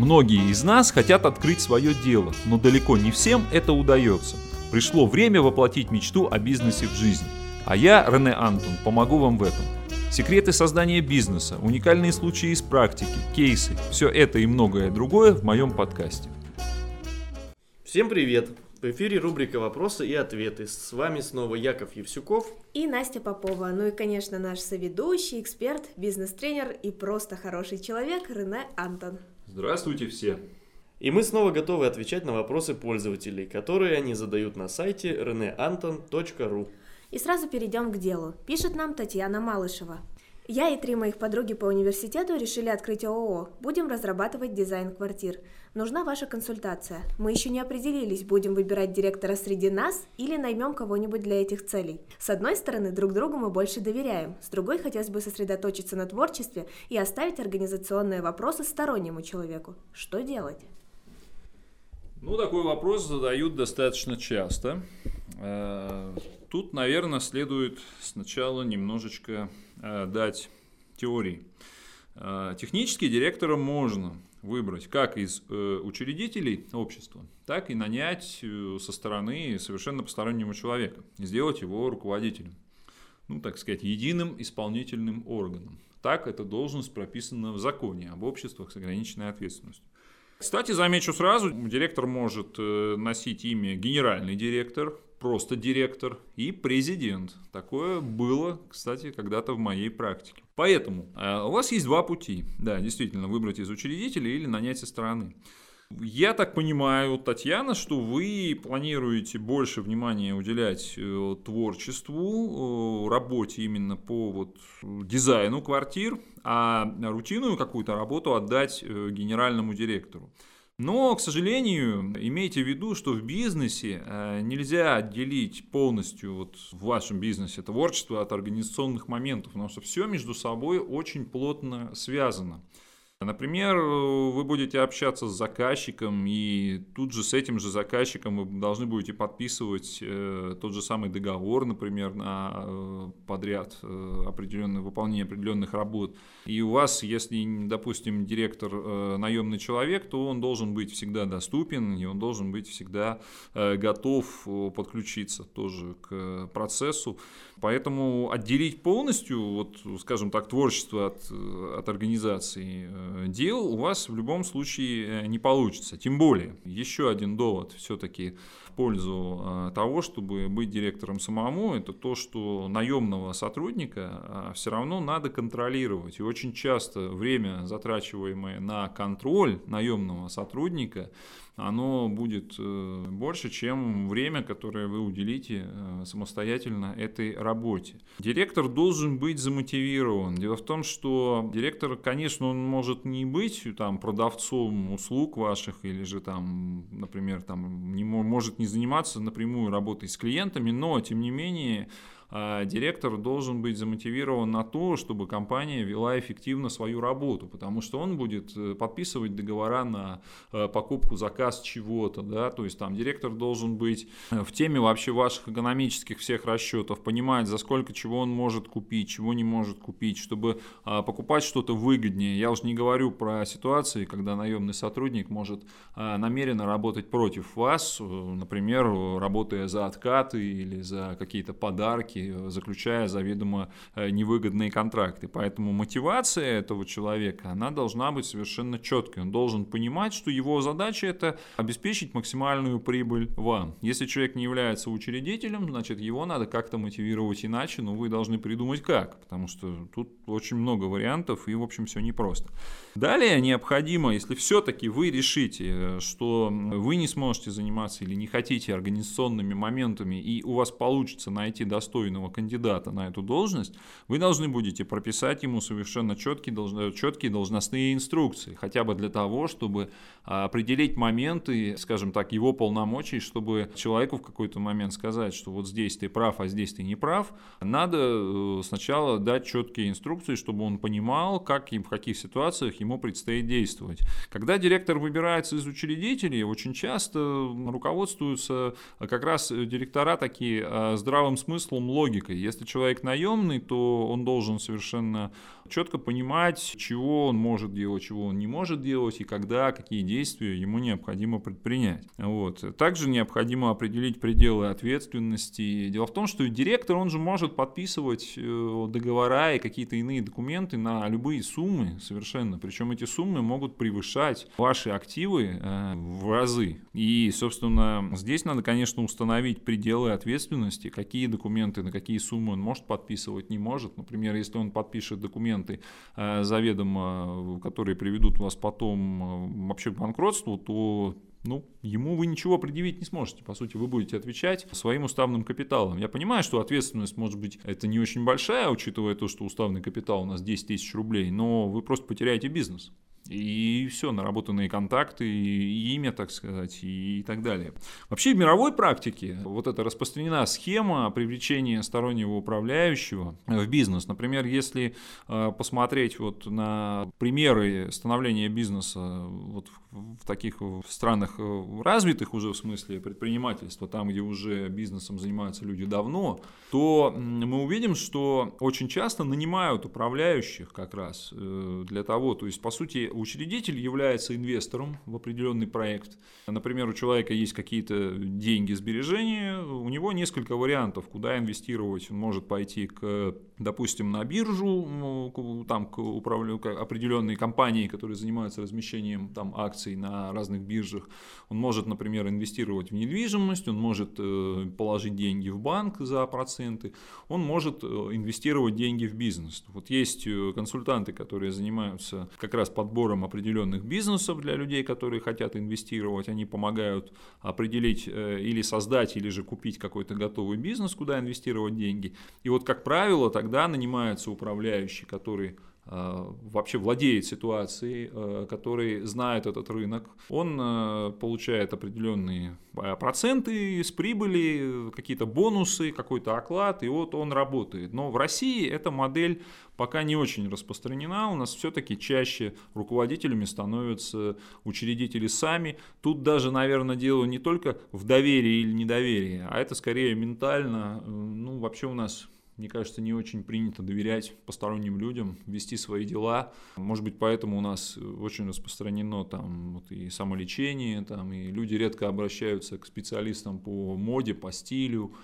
Многие из нас хотят открыть свое дело, но далеко не всем это удается. Пришло время воплотить мечту о бизнесе в жизнь. А я, Рене Антон, помогу вам в этом. Секреты создания бизнеса, уникальные случаи из практики, кейсы – все это и многое другое в моем подкасте. Всем привет! В эфире рубрика «Вопросы и ответы». С вами снова Яков Евсюков и Настя Попова. Ну и, конечно, наш соведущий, эксперт, бизнес-тренер и просто хороший человек Рене Антон. Здравствуйте все! И мы снова готовы отвечать на вопросы пользователей, которые они задают на сайте reneanton.ru. И сразу перейдем к делу. Пишет нам Татьяна Малышева. Я и три моих подруги по университету решили открыть ООО. Будем разрабатывать дизайн квартир. Нужна ваша консультация. Мы еще не определились, будем выбирать директора среди нас или наймем кого-нибудь для этих целей. С одной стороны, друг другу мы больше доверяем. С другой, хотелось бы сосредоточиться на творчестве и оставить организационные вопросы стороннему человеку. Что делать? Ну, такой вопрос задают достаточно часто. Э, тут, наверное, следует сначала немножечко дать теории. Э, технически директора можно выбрать как из учредителей общества, так и нанять со стороны совершенно постороннего человека и сделать его руководителем. Ну, так сказать, единым исполнительным органом. Так эта должность прописана в законе об обществах с ограниченной ответственностью. Кстати, замечу сразу, директор может э, носить имя генеральный директор, просто директор и президент. Такое было, кстати, когда-то в моей практике. Поэтому э, у вас есть два пути. Да, действительно, выбрать из учредителей или нанять со стороны. Я так понимаю, Татьяна, что вы планируете больше внимания уделять э, творчеству, э, работе именно по вот дизайну квартир, а рутинную какую-то работу отдать э, генеральному директору. Но, к сожалению, имейте в виду, что в бизнесе нельзя отделить полностью вот в вашем бизнесе творчество от организационных моментов, потому что все между собой очень плотно связано. Например, вы будете общаться с заказчиком, и тут же с этим же заказчиком вы должны будете подписывать э, тот же самый договор, например, на э, подряд э, определенное выполнение определенных работ. И у вас, если, допустим, директор наемный человек, то он должен быть всегда доступен, и он должен быть всегда готов подключиться тоже к процессу. Поэтому отделить полностью, вот, скажем так, творчество от, от организации Э, дел у вас в любом случае э, не получится. Тем более, еще один довод все-таки в пользу э, того, чтобы быть директором самому, это то, что наемного сотрудника все равно надо контролировать. И очень часто время, затрачиваемое на контроль наемного сотрудника, оно будет э, больше, чем время, которое вы уделите э, самостоятельно этой работе. Директор должен быть замотивирован. Дело в том, что директор, конечно, он может не быть там, продавцом услуг ваших или же там, например, там, не может не заниматься напрямую работой с клиентами, но тем не менее директор должен быть замотивирован на то, чтобы компания вела эффективно свою работу, потому что он будет э, подписывать договора на э, покупку, заказ чего-то, да, то есть там директор должен быть э, в теме вообще ваших экономических всех расчетов, понимать, за сколько чего он может купить, чего не может купить, чтобы а, покупать что-то выгоднее. Я уже не говорю про ситуации, когда наемный сотрудник может а, намеренно работать против вас, например, работая за откаты или за какие-то подарки, сделки, заключая заведомо э, невыгодные контракты. Поэтому мотивация этого человека, она должна быть совершенно четкой. Он должен понимать, что его задача это обеспечить максимальную прибыль вам. Если человек не является учредителем, значит его надо как-то мотивировать иначе, но вы должны придумать как, потому что тут очень много вариантов и в общем все непросто. Далее необходимо, если все-таки вы решите, э, что вы не сможете заниматься или не хотите организационными моментами и у вас получится найти достойного кандидата на эту должность, вы должны будете прописать ему совершенно четкие, четкие должностные инструкции, хотя бы для того, чтобы а, определить моменты, скажем так, его полномочий, чтобы человеку в какой-то момент сказать, что вот здесь ты прав, а здесь ты не прав, надо э, сначала дать четкие инструкции, чтобы он понимал, как и в каких ситуациях ему предстоит действовать. Когда директор выбирается из учредителей, очень часто руководствуются как раз директора такие а, здравым смыслом, логикой. Если человек наемный, то он должен совершенно четко понимать, чего он может делать, чего он не может делать, и когда, какие действия ему необходимо предпринять. Вот. Также необходимо определить пределы ответственности. Дело в том, что директор, он же может подписывать э, договора и какие-то иные документы на любые суммы совершенно. Причем эти суммы могут превышать ваши активы э, в разы. И, собственно, здесь надо, конечно, установить пределы ответственности, какие документы, на какие суммы он может подписывать, не может. Например, если он подпишет документы э, заведомо, которые приведут вас потом вообще к банкротству, то ну, ему вы ничего предъявить не сможете. По сути, вы будете отвечать своим уставным капиталом. Я понимаю, что ответственность, может быть, это не очень большая, учитывая то, что уставный капитал у нас 10 тысяч рублей, но вы просто потеряете бизнес. И все, наработанные контакты, и имя, так сказать, и так далее. Вообще в мировой практике вот эта распространена схема привлечения стороннего управляющего в бизнес. Например, если э, посмотреть вот на примеры становления бизнеса вот в таких странах э, развитых уже в смысле предпринимательства, там, где уже бизнесом занимаются люди давно, то мы увидим, что очень часто нанимают управляющих как раз э, для того, то есть, по сути, учредитель является инвестором в определенный проект. Например, у человека есть какие-то деньги, сбережения, у него несколько вариантов, куда инвестировать. Он может пойти к, допустим, на биржу, там к управлению к определенной компании, которые занимаются размещением там акций на разных биржах. Он может, например, инвестировать в недвижимость, он может э, положить деньги в банк за проценты, он может э, инвестировать деньги в бизнес. Вот есть э, консультанты, которые занимаются как раз подбором определенных бизнесов для людей, которые хотят инвестировать. Они помогают определить или создать, или же купить какой-то готовый бизнес, куда инвестировать деньги. И вот, как правило, тогда нанимается управляющий, который вообще владеет ситуацией, э, который знает этот рынок, он э, получает определенные проценты с прибыли, какие-то бонусы, какой-то оклад, и вот он работает. Но в России эта модель пока не очень распространена, у нас все-таки чаще руководителями становятся учредители сами. Тут даже, наверное, дело не только в доверии или недоверии, а это скорее ментально, ну вообще у нас мне кажется, не очень принято доверять посторонним людям, вести свои дела. Может быть, поэтому у нас очень распространено там вот и самолечение, там, и люди редко обращаются к специалистам по моде, по стилю,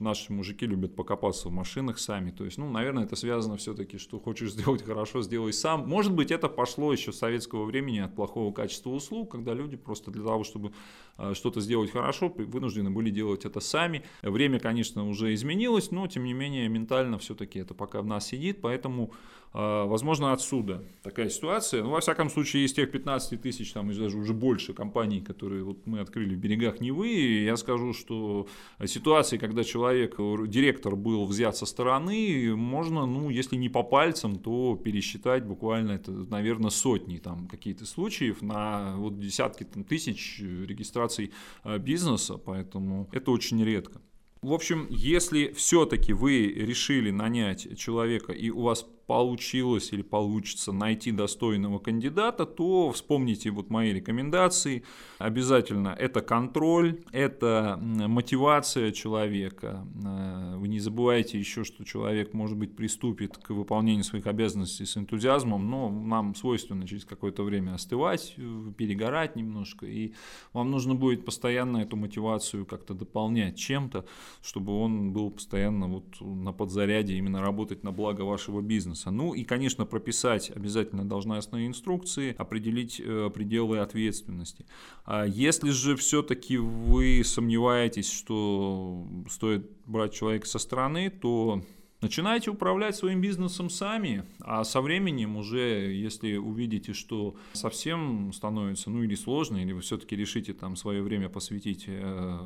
наши мужики любят покопаться в машинах сами. То есть, ну, наверное, это связано все-таки, что хочешь сделать хорошо, сделай сам. Может быть, это пошло еще с советского времени от плохого качества услуг, когда люди просто для того, чтобы а, что-то сделать хорошо, вынуждены были делать это сами. Время, конечно, уже изменилось, но, тем не менее, ментально все-таки это пока в нас сидит, поэтому а, возможно, отсюда такая ситуация. Ну, во всяком случае, из тех 15 тысяч, там, даже уже больше компаний, которые вот мы открыли в берегах Невы, я скажу, что ситуации, когда человек, директор был взят со стороны, можно, ну, если не по пальцам, то пересчитать буквально, это, наверное, сотни там какие-то случаев на вот десятки там, тысяч регистраций а, бизнеса, поэтому это очень редко. В общем, если все-таки вы решили нанять человека и у вас получилось или получится найти достойного кандидата, то вспомните вот мои рекомендации. Обязательно это контроль, это мотивация человека. Э, вы не забывайте еще, что человек, может быть, приступит к выполнению своих обязанностей с энтузиазмом, но нам свойственно через какое-то время остывать, перегорать немножко, и вам нужно будет постоянно эту мотивацию как-то дополнять чем-то, чтобы он был постоянно вот на подзаряде, именно работать на благо вашего бизнеса бизнеса. Ну и, конечно, прописать обязательно должностные инструкции, определить э, пределы ответственности. А если же все-таки вы сомневаетесь, что стоит брать человека со стороны, то Начинайте управлять своим бизнесом сами, а со временем уже, если увидите, что совсем становится, ну или сложно, или вы все-таки решите там свое время посвятить э,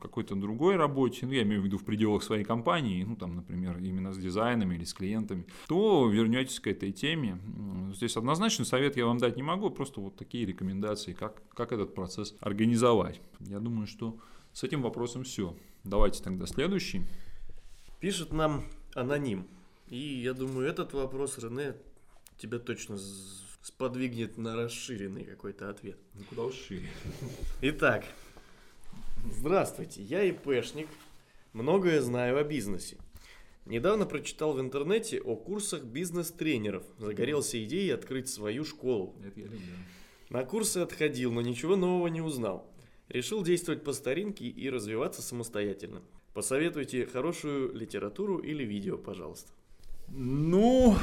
какой-то другой работе, ну я имею в виду в пределах своей компании, ну там, например, именно с дизайнами или с клиентами, то вернетесь к этой теме. Здесь однозначный совет я вам дать не могу, просто вот такие рекомендации, как, как этот процесс организовать. Я думаю, что с этим вопросом все. Давайте тогда следующий. Пишет нам аноним. И я думаю, этот вопрос Рене тебя точно сподвигнет на расширенный какой-то ответ. Ну, куда уж шире. Итак, здравствуйте, я ИПшник, многое знаю о бизнесе. Недавно прочитал в интернете о курсах бизнес-тренеров. Загорелся идеей открыть свою школу. Это я люблю. На курсы отходил, но ничего нового не узнал. Решил действовать по старинке и развиваться самостоятельно. Посоветуйте хорошую литературу или видео, пожалуйста. Ну,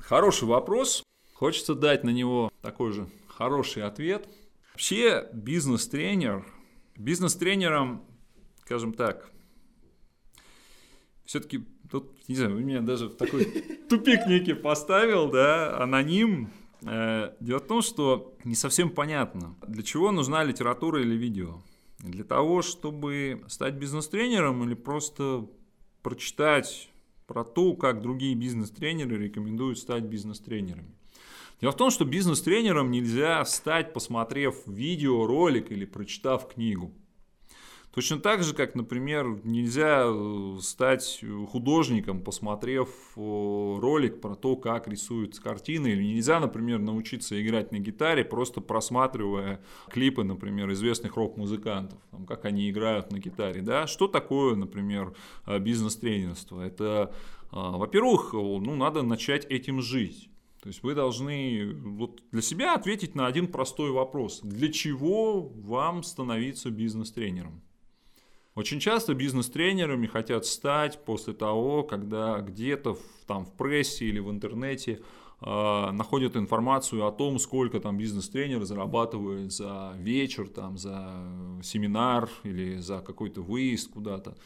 хороший вопрос. Хочется дать на него такой же хороший ответ. Вообще бизнес-тренер, бизнес-тренером, скажем так, все-таки тут, не знаю, вы меня даже в такой тупик некий поставил, да, аноним. Э, дело в том, что не совсем понятно, для чего нужна литература или видео. Для того, чтобы стать бизнес-тренером или просто прочитать про то, как другие бизнес-тренеры рекомендуют стать бизнес-тренерами. Дело в том, что бизнес-тренером нельзя стать, посмотрев видео, ролик или прочитав книгу. Точно так же, как, например, нельзя э, стать художником, посмотрев ролик про то, как рисуются картины, или нельзя, например, научиться играть на гитаре, просто просматривая клипы, например, известных рок-музыкантов, там, как они играют на гитаре. Да? Что такое, например, э, бизнес-тренерство? Это, э, во-первых, ну, надо начать этим жить. То есть вы должны вот для себя ответить на один простой вопрос. Для чего вам становиться бизнес-тренером? Очень часто бизнес-тренерами хотят стать после того, когда где-то в, там в прессе или в интернете э, находят информацию о том, сколько там бизнес-тренер зарабатывает за вечер, там, за семинар или за какой-то выезд куда-то.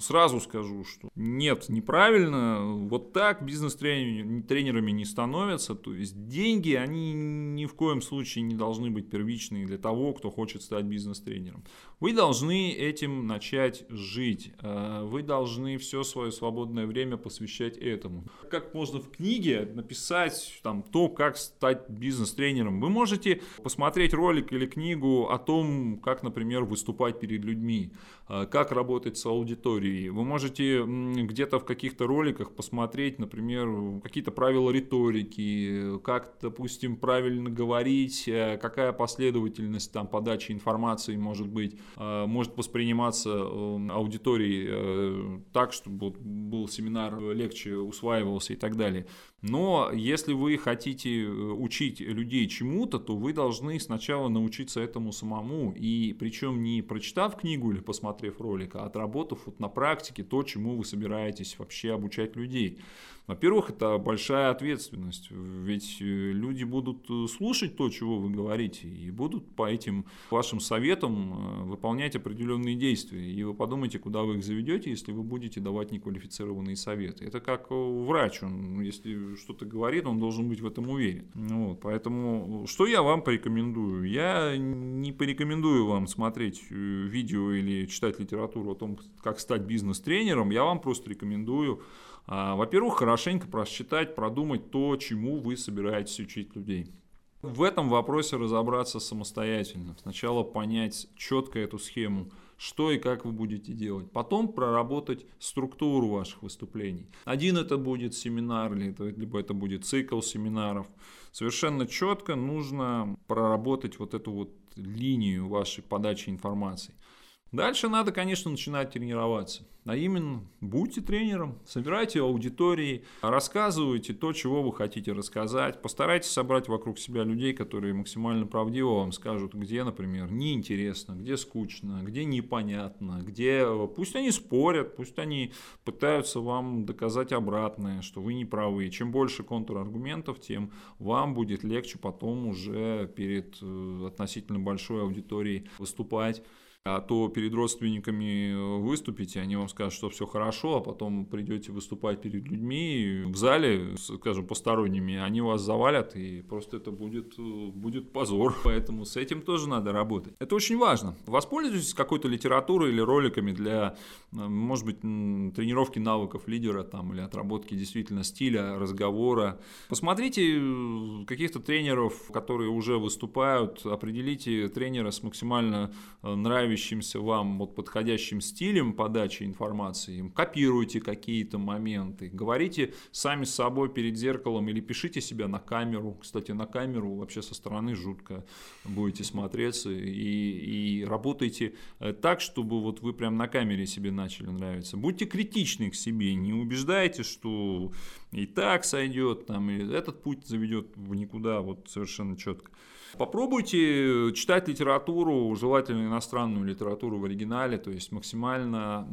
Сразу скажу, что нет, неправильно. Вот так бизнес-тренерами не становятся. То есть деньги, они ни в коем случае не должны быть первичные для того, кто хочет стать бизнес-тренером. Вы должны этим начать жить. Э, вы должны все свое свободное время посвящать этому. Как можно в книге написать там, то, как стать бизнес-тренером? Вы можете посмотреть ролик или книгу о том, как, например, выступать перед людьми, э, как работать с аудиторией аудитории. Вы можете где-то в каких-то роликах посмотреть, например, какие-то правила риторики, как, допустим, правильно говорить, э, какая последовательность там подачи информации может быть, э, может восприниматься э, аудиторией так, чтобы был семинар легче усваивался и так далее. Но если вы хотите учить людей чему-то, то вы должны сначала научиться этому самому. И причем не прочитав книгу или посмотрев ролик, а отработав вот на практике то, чему вы собираетесь вообще обучать людей. Во-первых, это большая ответственность, ведь э, люди будут э, слушать то, чего вы говорите, и будут по этим вашим советам э, выполнять определенные действия. И вы подумайте, куда вы их заведете, если вы будете давать неквалифицированные советы. Это как врач, он, если что-то говорит, он должен быть в этом уверен. Вот, поэтому что я вам порекомендую? Я не порекомендую вам смотреть видео или читать литературу о том, как стать бизнес-тренером, я вам просто рекомендую а, во-первых, хорошенько просчитать, продумать то, чему вы собираетесь учить людей. В этом вопросе разобраться самостоятельно. Сначала понять четко эту схему, что и как вы будете делать. Потом проработать структуру ваших выступлений. Один это будет семинар, либо это будет цикл семинаров. Совершенно четко нужно проработать вот эту вот линию вашей подачи информации. Дальше надо, конечно, начинать тренироваться. А именно, будьте тренером, собирайте аудитории, рассказывайте то, чего вы хотите рассказать. Постарайтесь собрать вокруг себя людей, которые максимально правдиво вам скажут, где, например, неинтересно, где скучно, где непонятно, где... Пусть они спорят, пусть они пытаются вам доказать обратное, что вы не правы. Чем больше контраргументов, тем вам будет легче потом уже перед э, относительно большой аудиторией выступать а то перед родственниками э, выступите, они вам скажут, что все хорошо, а потом придете выступать перед людьми в зале, скажем, посторонними, они вас завалят, и просто это будет, э, будет позор. Поэтому с этим тоже надо работать. Это очень важно. Воспользуйтесь какой-то литературой или роликами для, э, может быть, тренировки навыков лидера там, или отработки действительно стиля, разговора. Посмотрите каких-то тренеров, которые уже выступают, определите тренера с максимально нравящимся нравящимся вам вот подходящим стилем подачи информации, копируйте какие-то моменты, говорите сами с собой перед зеркалом или пишите себя на камеру. Кстати, на камеру вообще со стороны жутко будете смотреться и, и работайте э, так, чтобы вот вы прям на камере себе начали нравиться. Будьте критичны к себе, не убеждайте, что и так сойдет, там, и этот путь заведет в никуда, вот совершенно четко. Попробуйте читать литературу, желательно иностранную литературу в оригинале, то есть максимально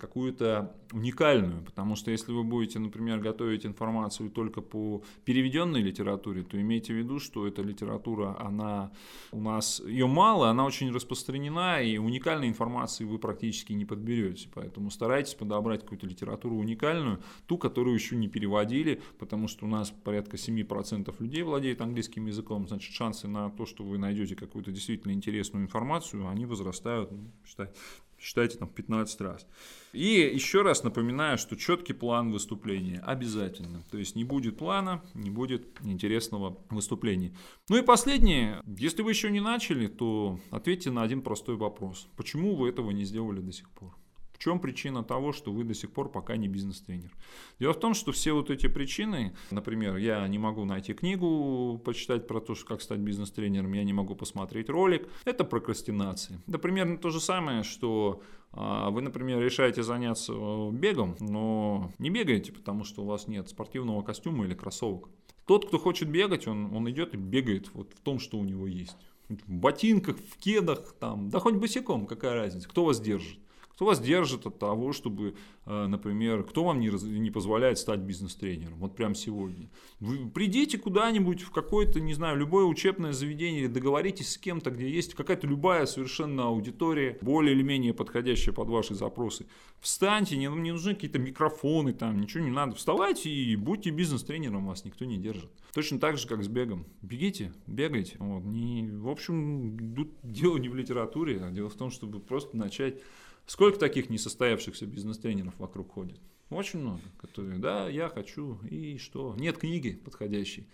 какую-то уникальную, потому что если вы будете, например, готовить информацию только по переведенной литературе, то имейте в виду, что эта литература, она у нас, ее мало, она очень распространена, и уникальной информации вы практически не подберете, поэтому старайтесь подобрать какую-то литературу уникальную, ту, которую еще не переводили, потому что у нас порядка 7% людей владеет английским языком, значит шансы на то, что вы найдете какую-то действительно интересную информацию, они возрастают, ну, считайте, считайте там 15 раз. И еще раз напоминаю, что четкий план выступления обязательно. То есть не будет плана, не будет интересного выступления. Ну и последнее, если вы еще не начали, то ответьте на один простой вопрос. Почему вы этого не сделали до сих пор? Чем причина того, что вы до сих пор пока не бизнес-тренер? Дело в том, что все вот эти причины, например, я не могу найти книгу, почитать про то, как стать бизнес-тренером, я не могу посмотреть ролик, это прокрастинация. Это примерно то же самое, что а, вы, например, решаете заняться э, бегом, но не бегаете, потому что у вас нет спортивного костюма или кроссовок. Тот, кто хочет бегать, он, он идет и бегает вот в том, что у него есть. В ботинках, в кедах, там, да хоть босиком, какая разница, кто вас держит. Кто вас держит от того, чтобы, э, например, кто вам не, не позволяет стать бизнес-тренером, вот прямо сегодня. Вы придите куда-нибудь в какое-то, не знаю, любое учебное заведение, договоритесь с кем-то, где есть какая-то любая совершенно аудитория, более или менее подходящая под ваши запросы. Встаньте, не, не нужны какие-то микрофоны, там ничего не надо. Вставайте и будьте бизнес-тренером, вас никто не держит. Точно так же, как с бегом. Бегите, бегайте. Вот. Не, в общем, тут дело не в литературе, а дело в том, чтобы просто начать Сколько таких несостоявшихся бизнес-тренеров вокруг ходит? Очень много, которые, да, я хочу, и что? Нет книги подходящей.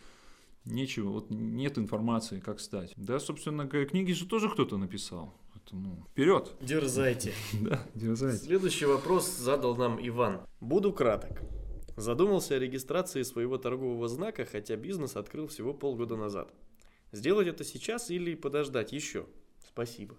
Нечего, вот нет информации, как стать. Да, собственно, книги же тоже кто-то написал. Поэтому вперед. Дерзайте. Да, дерзайте. Следующий вопрос задал нам Иван. Буду краток. Задумался о регистрации своего торгового знака, хотя бизнес открыл всего полгода назад. Сделать это сейчас или подождать еще? Спасибо.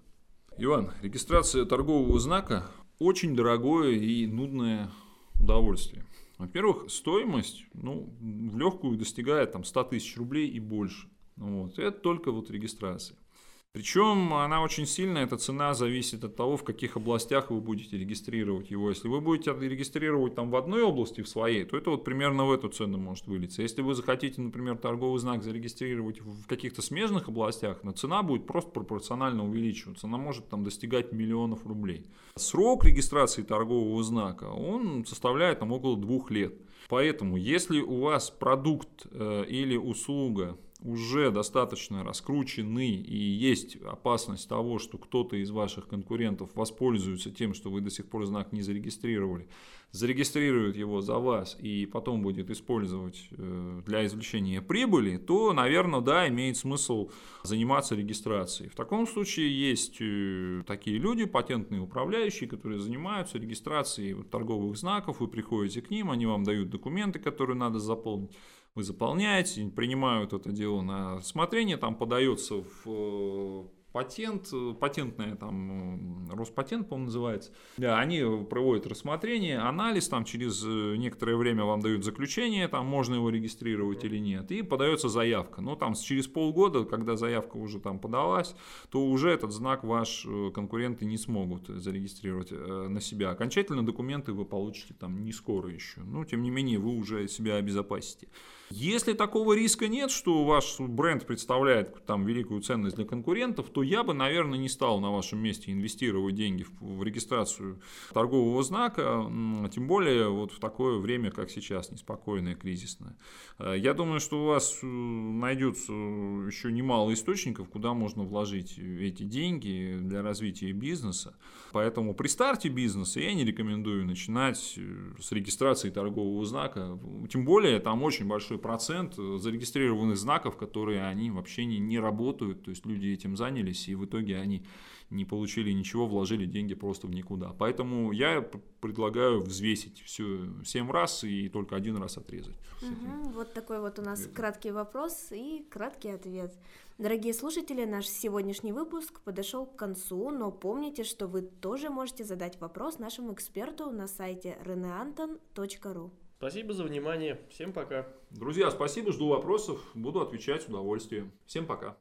Иван, регистрация торгового знака очень дорогое и нудное удовольствие. Во-первых, стоимость ну, в легкую достигает там, 100 тысяч рублей и больше. Вот. Это только вот регистрация. Причем она очень сильно, эта цена зависит от того, в каких областях вы будете регистрировать его. Если вы будете регистрировать там в одной области, в своей, то это вот примерно в эту цену может вылиться. Если вы захотите, например, торговый знак зарегистрировать в каких-то смежных областях, но цена будет просто пропорционально увеличиваться. Она может там достигать миллионов рублей. Срок регистрации торгового знака, он составляет там около двух лет. Поэтому, если у вас продукт э, или услуга уже достаточно раскручены и есть опасность того, что кто-то из ваших конкурентов воспользуется тем, что вы до сих пор знак не зарегистрировали, зарегистрирует его за вас и потом будет использовать э, для извлечения прибыли, то, наверное, да, имеет смысл заниматься регистрацией. В таком случае есть э, такие люди, патентные управляющие, которые занимаются регистрацией торговых знаков, вы приходите к ним, они вам дают документы, которые надо заполнить вы заполняете, принимают это дело на рассмотрение, там подается в э, патент, патентная там, Роспатент, по-моему, называется. Да, они проводят рассмотрение, анализ, там через э, некоторое время вам дают заключение, там можно его регистрировать или нет, и подается заявка. Но там через полгода, когда заявка уже там подалась, то уже этот знак ваш э, конкуренты не смогут зарегистрировать на себя. Окончательно документы вы получите там не скоро еще, но тем не менее вы уже себя обезопасите. Если такого риска нет, что ваш бренд представляет там великую ценность для конкурентов, то я бы, наверное, не стал на вашем месте инвестировать деньги в, регистрацию торгового знака, тем более вот в такое время, как сейчас, неспокойное, кризисное. Э, я думаю, что у вас э, найдется еще немало источников, куда можно вложить эти деньги для развития бизнеса. Поэтому при старте бизнеса я не рекомендую начинать э, с регистрации торгового знака. Тем более там очень большой процент зарегистрированных знаков, которые они вообще не, не работают, то есть люди этим занялись, и в итоге они не получили ничего, вложили деньги просто в никуда. Поэтому я предлагаю взвесить все 7 раз и только один раз отрезать. Угу, вот такой вот у нас Верно. краткий вопрос и краткий ответ. Дорогие слушатели, наш сегодняшний выпуск подошел к концу, но помните, что вы тоже можете задать вопрос нашему эксперту на сайте reneanton.ru. Спасибо за внимание. Всем пока. Друзья, спасибо, жду вопросов. Буду отвечать с удовольствием. Всем пока.